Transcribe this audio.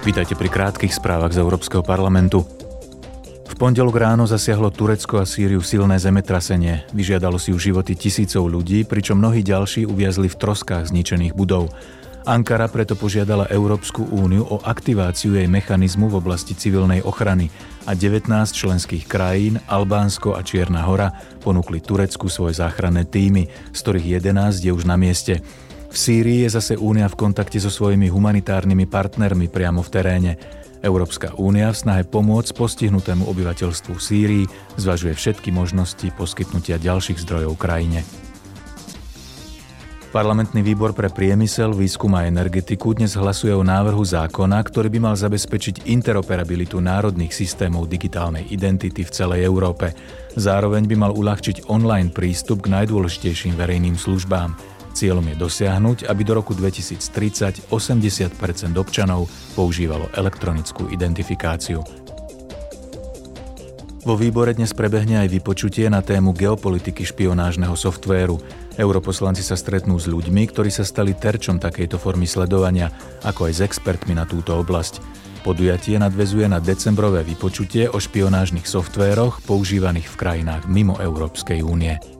Vítajte pri krátkých správach z Európskeho parlamentu. V pondelok ráno zasiahlo Turecko a Sýriu silné zemetrasenie. Vyžiadalo si už životy tisícov ľudí, pričom mnohí ďalší uviazli v troskách zničených budov. Ankara preto požiadala Európsku úniu o aktiváciu jej mechanizmu v oblasti civilnej ochrany a 19 členských krajín, Albánsko a Čierna hora, ponúkli Turecku svoje záchranné týmy, z ktorých 11 je už na mieste. V Sýrii je zase únia v kontakte so svojimi humanitárnymi partnermi priamo v teréne. Európska únia v snahe pomôcť postihnutému obyvateľstvu Sýrii zvažuje všetky možnosti poskytnutia ďalších zdrojov krajine. Parlamentný výbor pre priemysel, výskum a energetiku dnes hlasuje o návrhu zákona, ktorý by mal zabezpečiť interoperabilitu národných systémov digitálnej identity v celej Európe. Zároveň by mal uľahčiť online prístup k najdôležitejším verejným službám. Cieľom je dosiahnuť, aby do roku 2030 80 občanov používalo elektronickú identifikáciu. Vo výbore dnes prebehne aj vypočutie na tému geopolitiky špionážneho softvéru. Europoslanci sa stretnú s ľuďmi, ktorí sa stali terčom takejto formy sledovania, ako aj s expertmi na túto oblasť. Podujatie nadvezuje na decembrové vypočutie o špionážnych softvéroch používaných v krajinách mimo Európskej únie.